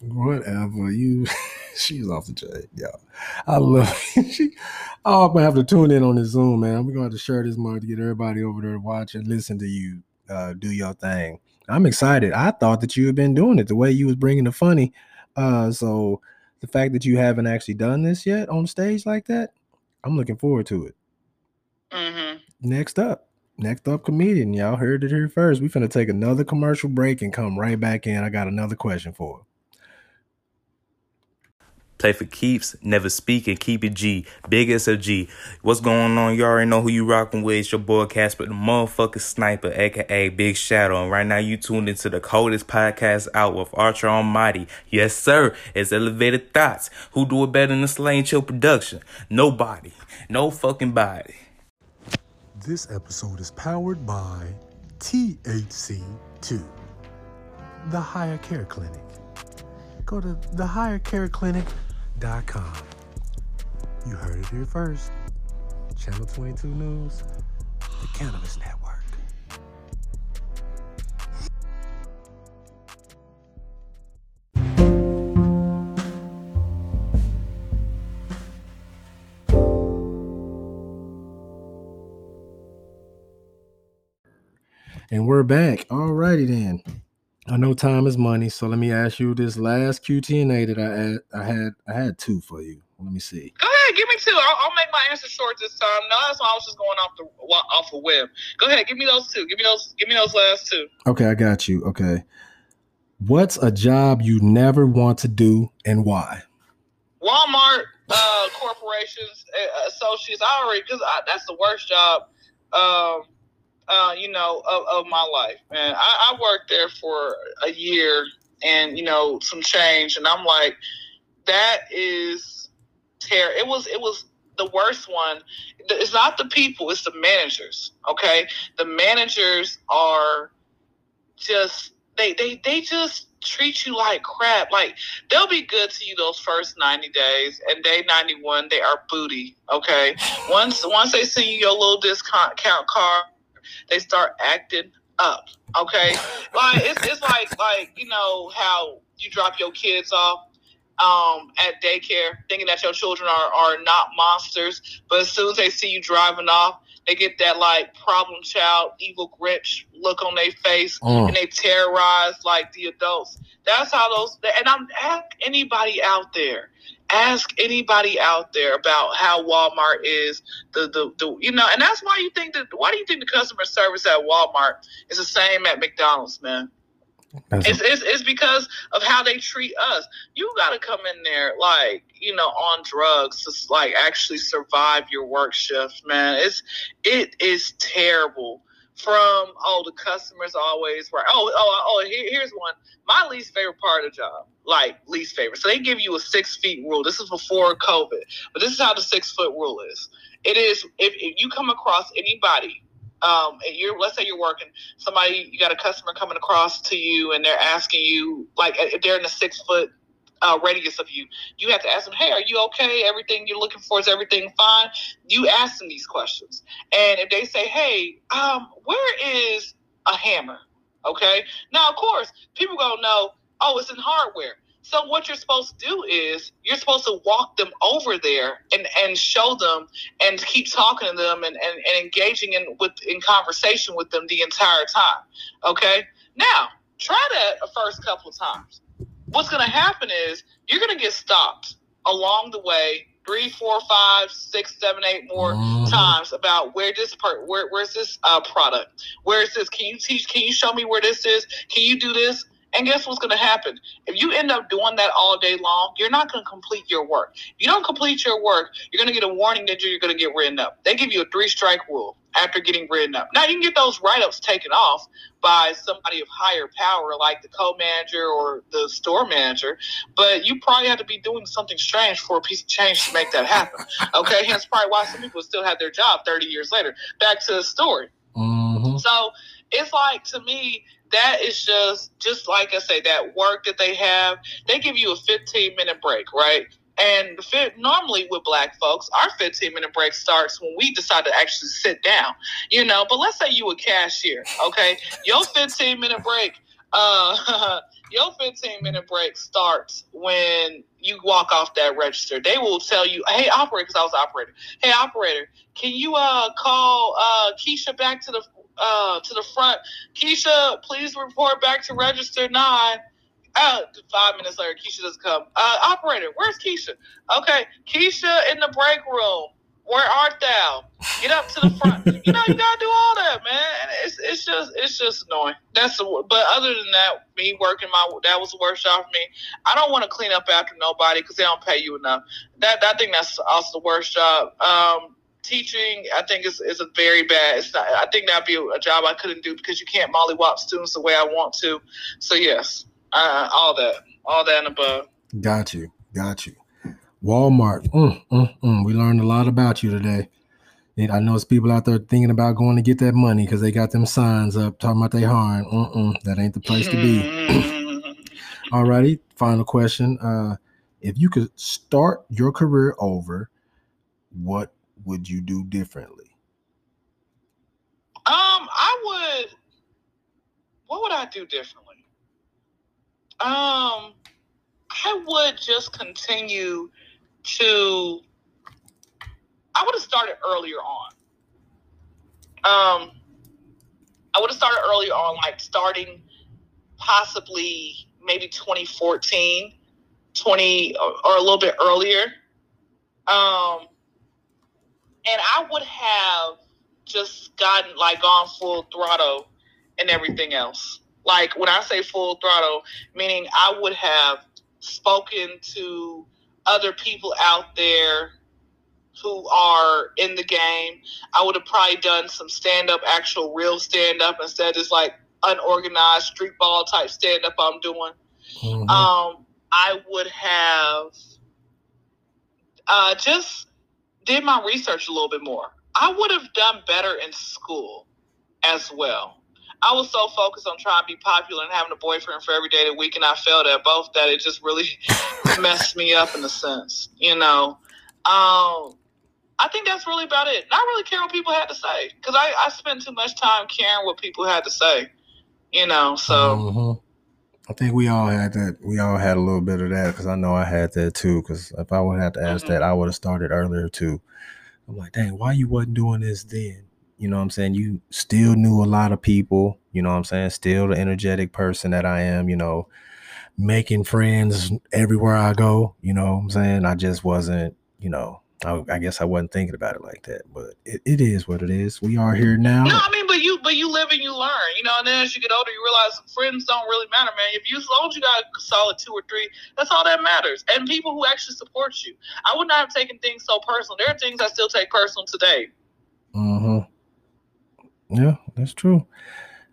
Whatever you, [laughs] she's off the chain, yeah. I love [laughs] she. Oh, I'm gonna have to tune in on this Zoom, man. We're gonna have to share this mug to get everybody over there to watch and listen to you uh, do your thing. I'm excited. I thought that you had been doing it the way you was bringing the funny. Uh, so the fact that you haven't actually done this yet on stage like that, I'm looking forward to it. Mm-hmm. Next up, next up comedian. Y'all heard it here first. We finna take another commercial break and come right back in. I got another question for. Play for keeps, never speak and keep it G. Big SFG. What's going on? You already know who you rocking with. It's your boy Casper, the motherfucking sniper, aka Big Shadow. And right now you tuned into the coldest podcast out with Archer Almighty. Yes, sir. It's Elevated Thoughts. Who do it better than the Slain Chill production? Nobody. No fucking body. This episode is powered by THC2, the Higher Care Clinic. Go to thehighercareclinic.com. You heard it here first. Channel 22 News, the Cannabis Network. And we're back. All righty then. I know time is money, so let me ask you this last QTNA that I had. I had I had two for you. Let me see. Go ahead, give me two. I'll, I'll make my answer short this time. No, that's why I was just going off the off the web. Go ahead, give me those two. Give me those. Give me those last two. Okay, I got you. Okay, what's a job you never want to do and why? Walmart uh, corporations, uh, associates. I already because that's the worst job. Um, uh, you know, of, of my life. And I, I worked there for a year and, you know, some change. And I'm like, that is terrible. It was, it was the worst one. It's not the people, it's the managers. Okay. The managers are just, they, they, they just treat you like crap. Like they'll be good to you those first 90 days and day 91, they are booty. Okay. Once, once they see your little discount card, they start acting up. Okay, like it's it's like like you know how you drop your kids off um, at daycare, thinking that your children are are not monsters, but as soon as they see you driving off, they get that like problem child, evil Grinch look on their face, mm. and they terrorize like the adults. That's how those. And I'm ask anybody out there ask anybody out there about how Walmart is the, the the you know, and that's why you think that why do you think the customer service at Walmart is the same at McDonald's, man? It's, it's, it's because of how they treat us. You got to come in there like you know on drugs to like actually survive your work shift, man. It's it is terrible from oh the customers always were oh oh oh here, here's one. My least favorite part of the job like least favorite. So they give you a six feet rule. This is before covid but this is how the six foot rule is. It is if, if you come across anybody um and you're let's say you're working somebody you got a customer coming across to you and they're asking you like if they're in a six foot uh, radius of you. You have to ask them, hey, are you okay? Everything you're looking for is everything fine? You ask them these questions. And if they say, hey, um, where is a hammer? Okay. Now, of course, people gonna know, oh, it's in hardware. So what you're supposed to do is you're supposed to walk them over there and, and show them and keep talking to them and, and, and engaging in with in conversation with them the entire time. Okay. Now try that a first couple of times what's going to happen is you're going to get stopped along the way three, four, five, six, seven, eight more mm-hmm. times about where this part, where, where's this uh, product? Where is this? Can you teach? Can you show me where this is? Can you do this? And guess what's going to happen? If you end up doing that all day long, you're not going to complete your work. If you don't complete your work, you're going to get a warning that you're going to get written up. They give you a three strike rule after getting written up. Now, you can get those write ups taken off by somebody of higher power, like the co manager or the store manager, but you probably have to be doing something strange for a piece of change to make that happen. [laughs] Okay, hence probably why some people still have their job 30 years later. Back to the story. Mm-hmm. So it's like, to me, that is just just like I say, that work that they have, they give you a 15 minute break, right? And fit, normally with black folks, our 15 minute break starts when we decide to actually sit down, you know. But let's say you a cashier, okay? Your 15 minute break, uh, [laughs] your 15 minute break starts when you walk off that register. They will tell you, "Hey, operator," because I was operator. Hey, operator, can you uh call uh Keisha back to the uh to the front? Keisha, please report back to register nine. Uh, five minutes later, Keisha doesn't come. Uh, operator, where's Keisha? Okay, Keisha in the break room. Where art thou? Get up to the front. you know, you gotta do all that, man. It's it's just it's just annoying. That's the, but other than that, me working my that was the worst job for me. I don't want to clean up after nobody because they don't pay you enough. That I think that's also the worst job. Um, teaching, I think is is a very bad. It's not. I think that'd be a job I couldn't do because you can't mollywop students the way I want to. So yes, uh, all that, all that and above. Got you, got you. Walmart. Mm, mm, mm. We learned a lot about you today. And I know it's people out there thinking about going to get that money because they got them signs up talking about they harm. Mm-mm, that ain't the place to be. [laughs] Alrighty, final question. Uh, if you could start your career over, what would you do differently? Um, I would. What would I do differently? Um, I would just continue to. I would have started earlier on. Um, I would have started earlier on, like starting possibly maybe 2014, 20 or, or a little bit earlier. Um, and I would have just gotten like gone full throttle and everything else. Like when I say full throttle, meaning I would have spoken to other people out there who are in the game. I would have probably done some stand up, actual real stand up instead of just like unorganized street ball type stand up I'm doing. Mhm. Um, I would have uh, just did my research a little bit more. I would have done better in school as well. I was so focused on trying to be popular and having a boyfriend for every day of the week, and I failed at both that it just really [laughs] messed me up in a sense, you know. Um, I think that's really about it. Not really care what people had to say because I, I spent too much time caring what people had to say, you know. So. Mhm. I think we all had that. We all had a little bit of that because I know I had that too. Because if I would have to ask Mhm. that, I would have started earlier too. I'm like, dang, why you wasn't doing this then? You know what I'm saying? You still knew a lot of people. You know what I'm saying? Still the energetic person that I am. You know, making friends everywhere I go. You know what I'm saying? I just wasn't. You know, I, I guess I wasn't thinking about it like that. But it, it is what it is. We are here now. No, I mean, but but you live and you learn, you know. And then as you get older, you realize friends don't really matter, man. If you as long as you got a solid two or three, that's all that matters. And people who actually support you. I would not have taken things so personal. There are things I still take personal today. hmm Yeah, that's true.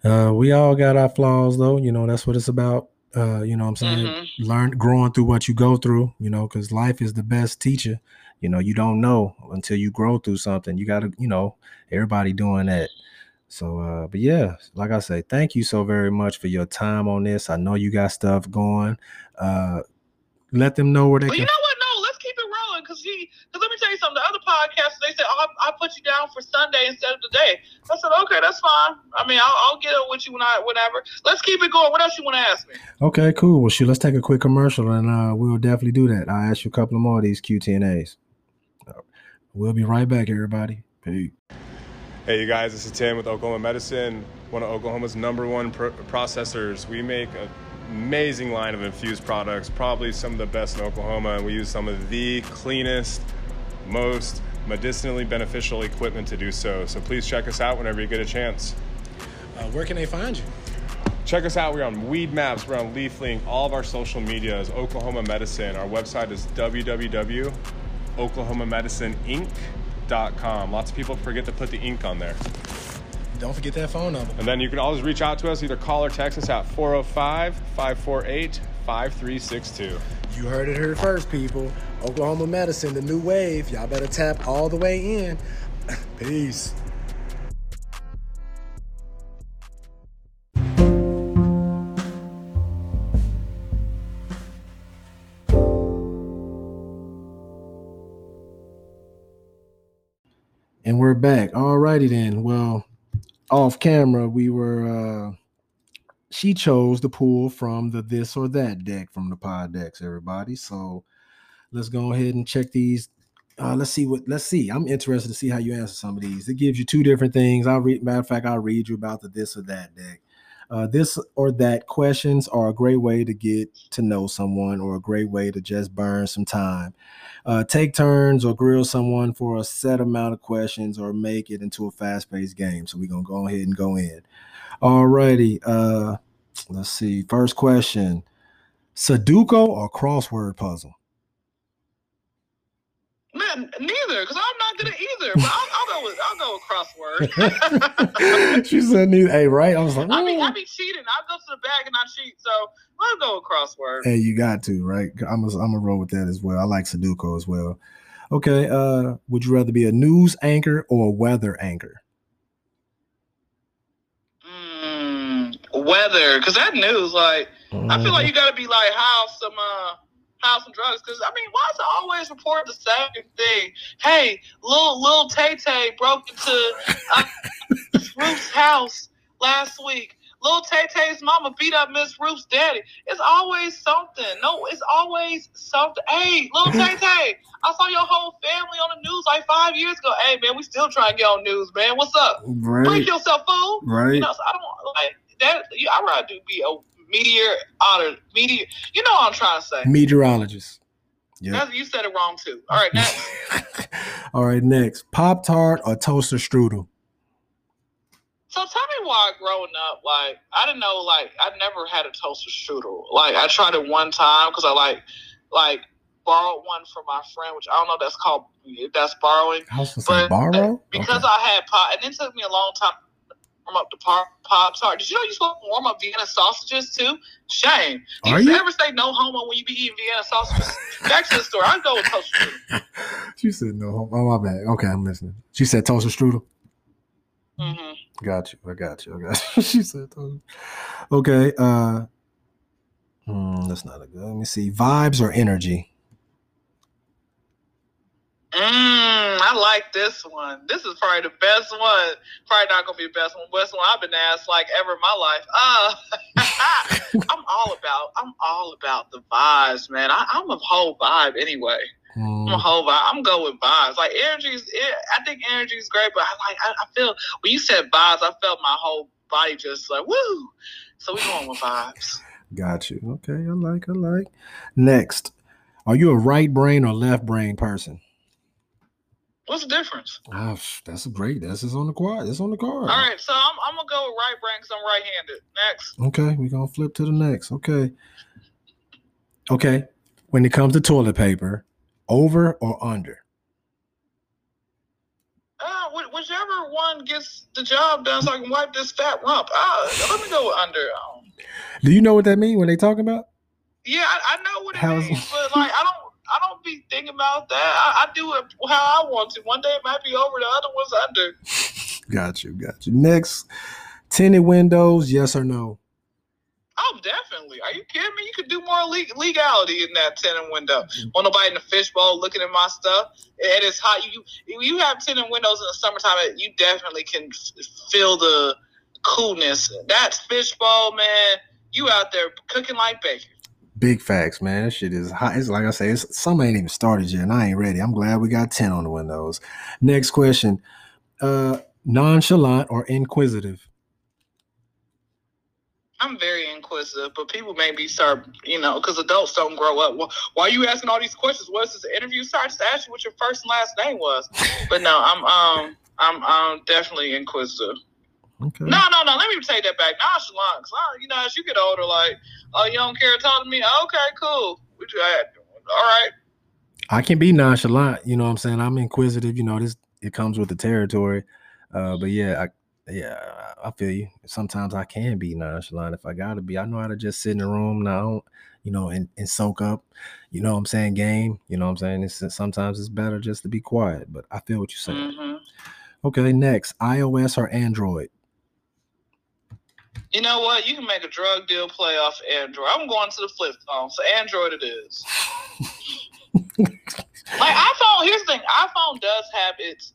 Uh, we all got our flaws, though. You know, that's what it's about. Uh, you know what I'm saying? Mhm. Learn, growing through what you go through, you know, because life is the best teacher. You know, you don't know until you grow through something. You got to, you know, everybody doing that. So, uh, but yeah, like I say, thank you so very much for your time on this. I know you got stuff going. Uh, let them know where they Well, you know what? No, let's keep it rolling because he. Because let me tell you something. The other podcasts they said, "Oh, I, I put you down for Sunday instead of today." I said, "Okay, that's fine. I mean, I'll, I'll get up with you when I whenever. Let's keep it going. What else you want to ask me?" Okay, cool. Well, shoot, let's take a quick commercial and uh, we'll definitely do that. I'll ask you a couple of more of these QTNAs. We'll be right back, everybody. Peace. Hey, you guys, this is Tim with Oklahoma Medicine, one of Oklahoma's number one pr- processors. We make an amazing line of infused products, probably some of the best in Oklahoma, and we use some of the cleanest, most medicinally beneficial equipment to do so. So please check us out whenever you get a chance. Uh, where can they find you? Check us out. We're on Weedmaps, we're on LeafLink. All of our social media is Oklahoma Medicine. Our website is www.oklahomamedicineinc.com. Lots of people forget to put the ink on there. Don't forget that phone number. And then you can always reach out to us, either call or text us at 405 548 5362. You heard it here first, people. Oklahoma Medicine, the new wave. Y'all better tap all the way in. [laughs] Peace. We're back. All righty then. Well, off camera, we were uh she chose to pull from the this or that deck from the pod decks, everybody. So let's go ahead and check these. Uh, let's see what let's see. I'm interested to see how you answer some of these. It gives you two different things. I'll read matter of fact, I'll read you about the this or that deck. Uh, this or that questions are a great way to get to know someone or a great way to just burn some time. Uh, take turns or grill someone for a set amount of questions or make it into a fast-paced game. So we're gonna go ahead and go in. All righty. Uh, let's see. First question: Sudoku or crossword puzzle? Man, neither, because I'm at either. But I'll, I'll go with I'll go with crossword. [laughs] she said neither. Hey, right? I was like, I mean. I be cheating. I'll go to the bag and I cheat. So I'll go with crossword. hey, you got to right. I'm gonna I'm gonna roll with that as well. I like Sudoku as well. Okay. Uh, would you rather be a news anchor or a weather anchor? Mm, weather, because that news, like, I feel like you got to be like house some uh house some drugs. Because I mean, why is it always report the same thing? Hey, little little Tay Tay broke into uh, Ruth's house last week. Little Tay Tay's mama beat up Miss Ruth's daddy. It's always something. No, it's always something. Hey, little Tay Tay, I saw your whole family on the news like five years ago. Hey, man, we still trying to get on news, man. What's up? right, Break yourself, fool. right. You know, so I don't like that. You, I'd rather do be a meteor otter meteor. You know what I'm trying to say. Meteorologist. Yeah. You said it wrong too. All right, next. [laughs] All right, next. Pop Tart or toaster strudel? So tell me why growing up, like I didn't know, like I never had a toaster strudel. Like I tried it one time because I like, like borrowed one from my friend, which I don't know if that's called if that's borrowing. I was gonna say borrow. Uh, because Okay. I had pop, and it took me a long time to warm up the pop pop tart. Did you know you're supposed to warm up Vienna sausages too? Shame. Do Are you, you? ever say no homo when you be eating Vienna sausages? Back to the story. I go with toaster strudel. [laughs] she said no. Oh my bad. Okay, I'm listening. She said toaster strudel. hmm Got you. I got you. I got you. [laughs] she said toaster. Okay. Uh. hmm, that's not a good. Let me see. Vibes or energy? Mm, I like this one. This is probably the best one. Probably not gonna be the best one. Best one I've been asked like ever in my life. Uh, [laughs] I'm all about. I'm all about the vibes, man. I, I'm a whole vibe anyway. I'm a Hmm, whole vibe. I'm going with vibes. Like energy is. It, I think energy is great, but I like. I, I feel when you said vibes, I felt my whole body just like woo. So we going with vibes. got you. Okay. I like. I like. Next. Are you a right brain or left brain person? What's the difference? Ah, that's a great. That's is on the quad. It's on the card. All right, so I'm, I'm gonna go with right brain because I'm right-handed. Next. Okay, we're gonna flip to the next. Okay. Okay. When it comes to toilet paper, over or under? Uh, wh- whichever one gets the job done, so I can wipe this fat rump. Uh, let me go under. Um, Do you know what that means when they talk about? yeah, I, I know what it How's- means, but like I don't, I don't be thinking about that. I, I do it how I want to. One day it might be over, the other one's under. [laughs] Got you, got you. Next, tinted windows, yes or no? Oh, definitely. Are you kidding me? You could do more le- legality in that tenant window. Mm-hmm. Want nobody in the fishbowl looking at my stuff? And it's hot. You you, have tenant windows in the summertime. You definitely can f- feel the coolness. That's fishbowl, man. You out there cooking like bacon. Big facts, man. That shit is hot. It's like I say, it's summer ain't even started yet, and I ain't ready. I'm glad we got 10 on the windows. Next question. Uh nonchalant or inquisitive? I'm very inquisitive, but people maybe start, you know, because adults don't grow up. Why, are you asking all these questions? What's this interview? Sorry, just ask you what your first and last name was. But no, I'm um I'm um definitely inquisitive. Okay. No, no, no. Let me take that back. Nonchalant. 'cause, uh, you know, as you get older, like, oh, you don't care to talk to me? Okay, cool. What you at? All right. I can be nonchalant, you know what I'm saying? I'm inquisitive, you know, this it comes with the territory. Uh but yeah, I yeah, I feel you. Sometimes I can be nonchalant if I gotta be. I know how to just sit in the room now, you know, and, and soak up, you know what I'm saying, game. You know what I'm saying? It's sometimes it's better just to be quiet, but I feel what you're saying. hmm Okay, next, iOS or Android? You know what? You can make a drug deal play off Android. I'm going to the flip phone, so Android it is. [laughs] like iPhone, here's the thing: iPhone does have its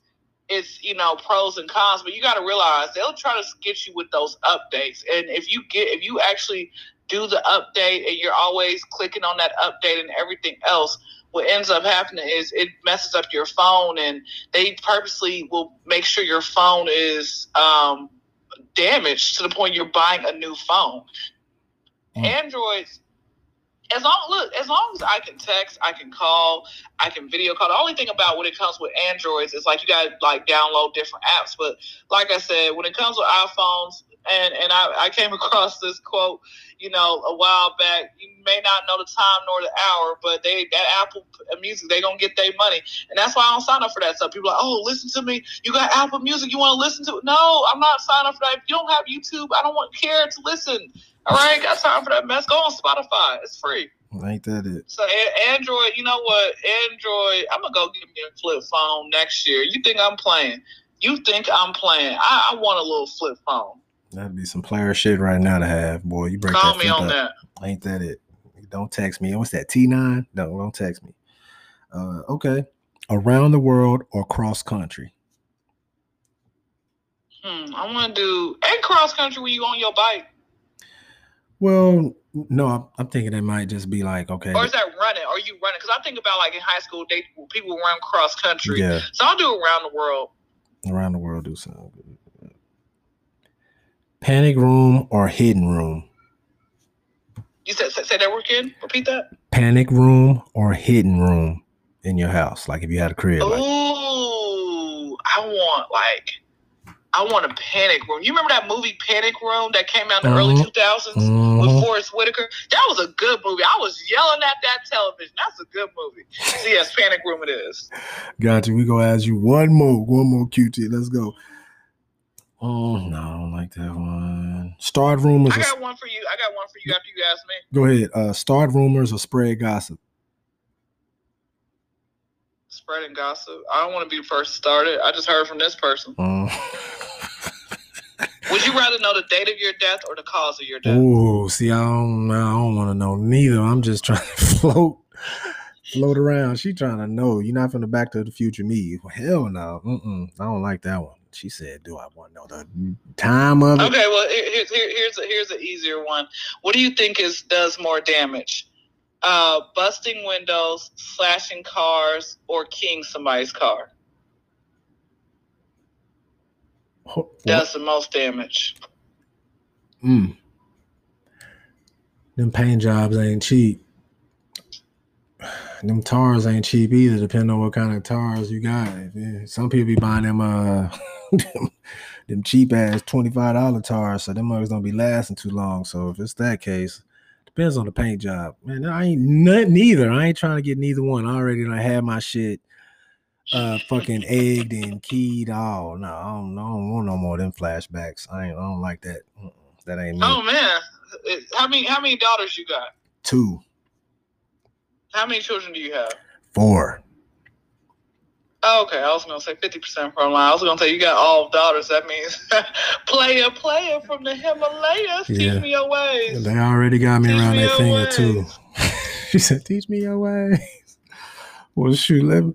its you know pros and cons, but you got to realize they'll try to get you with those updates. And if you get if you actually do the update and you're always clicking on that update and everything else, what ends up happening is it messes up your phone, and they purposely will make sure your phone is um, damaged to the point you're buying a new phone. Mm. Androids, as long look, as long as I can text, I can call, I can video call. The only thing about when it comes with Androids is like you got to like download different apps. But like I said, when it comes with iPhones, and and I, I came across this quote, you know, a while back. You may not know the time nor the hour, but they that Apple Music they gonna get their money, and that's why I don't sign up for that stuff. People are like, oh, listen to me. You got Apple Music. You want to listen to it? No, I'm not signing up for that. If you don't have YouTube, I don't want care to listen. All right, got time for that mess. Go on Spotify. It's free. Ain't that it? So A- Android, you know what? Android, I'm gonna go get me a flip phone next year. You think I'm playing? You think I'm playing? I, I want a little flip phone. That'd be some player shit right now to have, boy. You break Call that me on up. that. Ain't that it? Don't text me. What's that? T9? No, don't text me. Uh, okay. Around the world or cross country? Hmm, I want to do and cross country when you on your bike, Well, no, I'm, I'm thinking it might just be like, okay. or is that running? Are you running? Because I think about like in high school, they people run cross country. Yeah, So I'll do around the world. around the world do something. Panic room or hidden room? You said say, say that word again. Repeat that. Panic room or hidden room in your house? Like if you had a crib. Like, Ooh, I want like I want a panic room. You remember that movie Panic Room that came out in the early Mhm. two thousands Mhm. with Forest Whitaker? That was a good movie. I was yelling at that television. That's a good movie. So yes, Panic Room it is. Got you. We gonna ask you one more, one more QT. Let's go. Oh no, I don't like that one. Start rumors. I got one for you. I got one for you after you ask me. go ahead. Uh, start rumors or spread gossip. Spreading gossip. I don't want to be the first to start it. I just heard from this person. Uh, [laughs] Would you rather know the date of your death or the cause of your death? Ooh, see, I don't, I don't want to know neither. I'm just trying to [laughs] float, float around. She trying to know. You're not from the Back to the Future me. Hell no. Mm-mm. I don't like that one. She said, "Do I want to know the time of it?" Okay, well here, here, here- here's a, here's an easier one. What do you think is does more damage? Uh, busting windows, slashing cars, or keying somebody's car? What? Does the most damage? Mm. Them paint jobs ain't cheap. Them tars ain't cheap either, depending on what kind of tars you got. Yeah, Some people be buying them uh [laughs] [laughs] them, them cheap ass twenty five dollar tires, so them mugs don't be lasting too long. So if it's that case, depends on the paint job. Man, I ain't none, neither. I ain't trying to get neither one. I already done had my shit uh fucking egged and keyed. Oh no, I don't, I don't want no more of them flashbacks. I ain't I don't like that. That ain't me. Oh man, how many how many daughters you got? Two, How many children do you have? four. Oh, okay, I was gonna say fifty percent from line. I was gonna say you got all daughters. That means [laughs] player, player from the Himalayas. Yeah. Teach me your ways. They already got me Teach around me that your finger too. ways. [laughs] she said, "Teach me your ways." [laughs] Well, shoot, let me,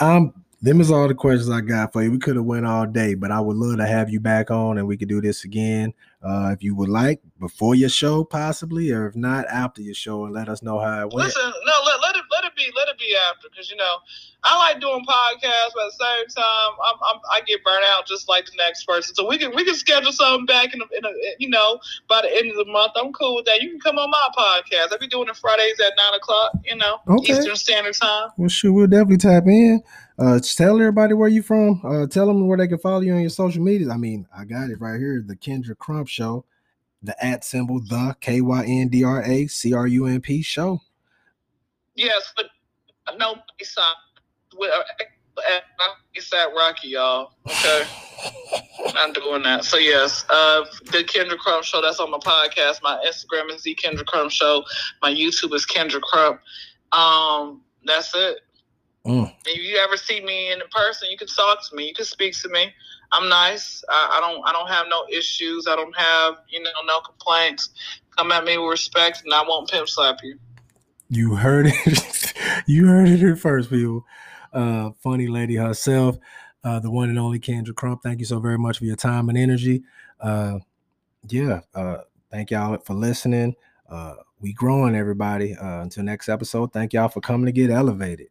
um, them is all the questions I got for you. We could have went all day, but I would love to have you back on and we could do this again. Uh, if you would like, before your show, possibly, or if not, after your show, and let us know how it went. Listen, no, let, let let it be let it be after because you know I like doing podcasts, but at the same time I'm, I'm I get burnt out just like the next person. So we can we can schedule something back in, a, in a, you know by the end of the month. I'm cool with that. You can come on my podcast. I be doing it Fridays at nine o'clock. You know Okay. Eastern Standard Time. Well, sure, we'll definitely tap in. Uh, tell everybody where you're from. Uh, tell them where they can follow you on your social medias. I mean, I got it right here. The Kendra Crump Show, the at symbol, the K Y N D R A C R U M P show. Yes, but no it's at Rocky, y'all. Okay. [laughs] I'm doing that. So yes, uh, the Kendra Crump Show. That's on my podcast. My Instagram is the Kendra Crump Show. My YouTube is Kendra Crump. Um, that's it. Mm. If you ever see me in person, you can talk to me. You can speak to me. I'm nice. I, I don't. I don't have no issues. I don't have you know no complaints. Come at me with respect, and I won't pimp slap you. You heard it. [laughs] you heard it here first, people. Uh, funny lady herself, uh, the one and only Kendra Crump. Thank you so very much for your time and energy. Uh, yeah. Uh, thank y'all for listening. Uh, we growing, everybody. Uh, until next episode, thank y'all for coming to get elevated.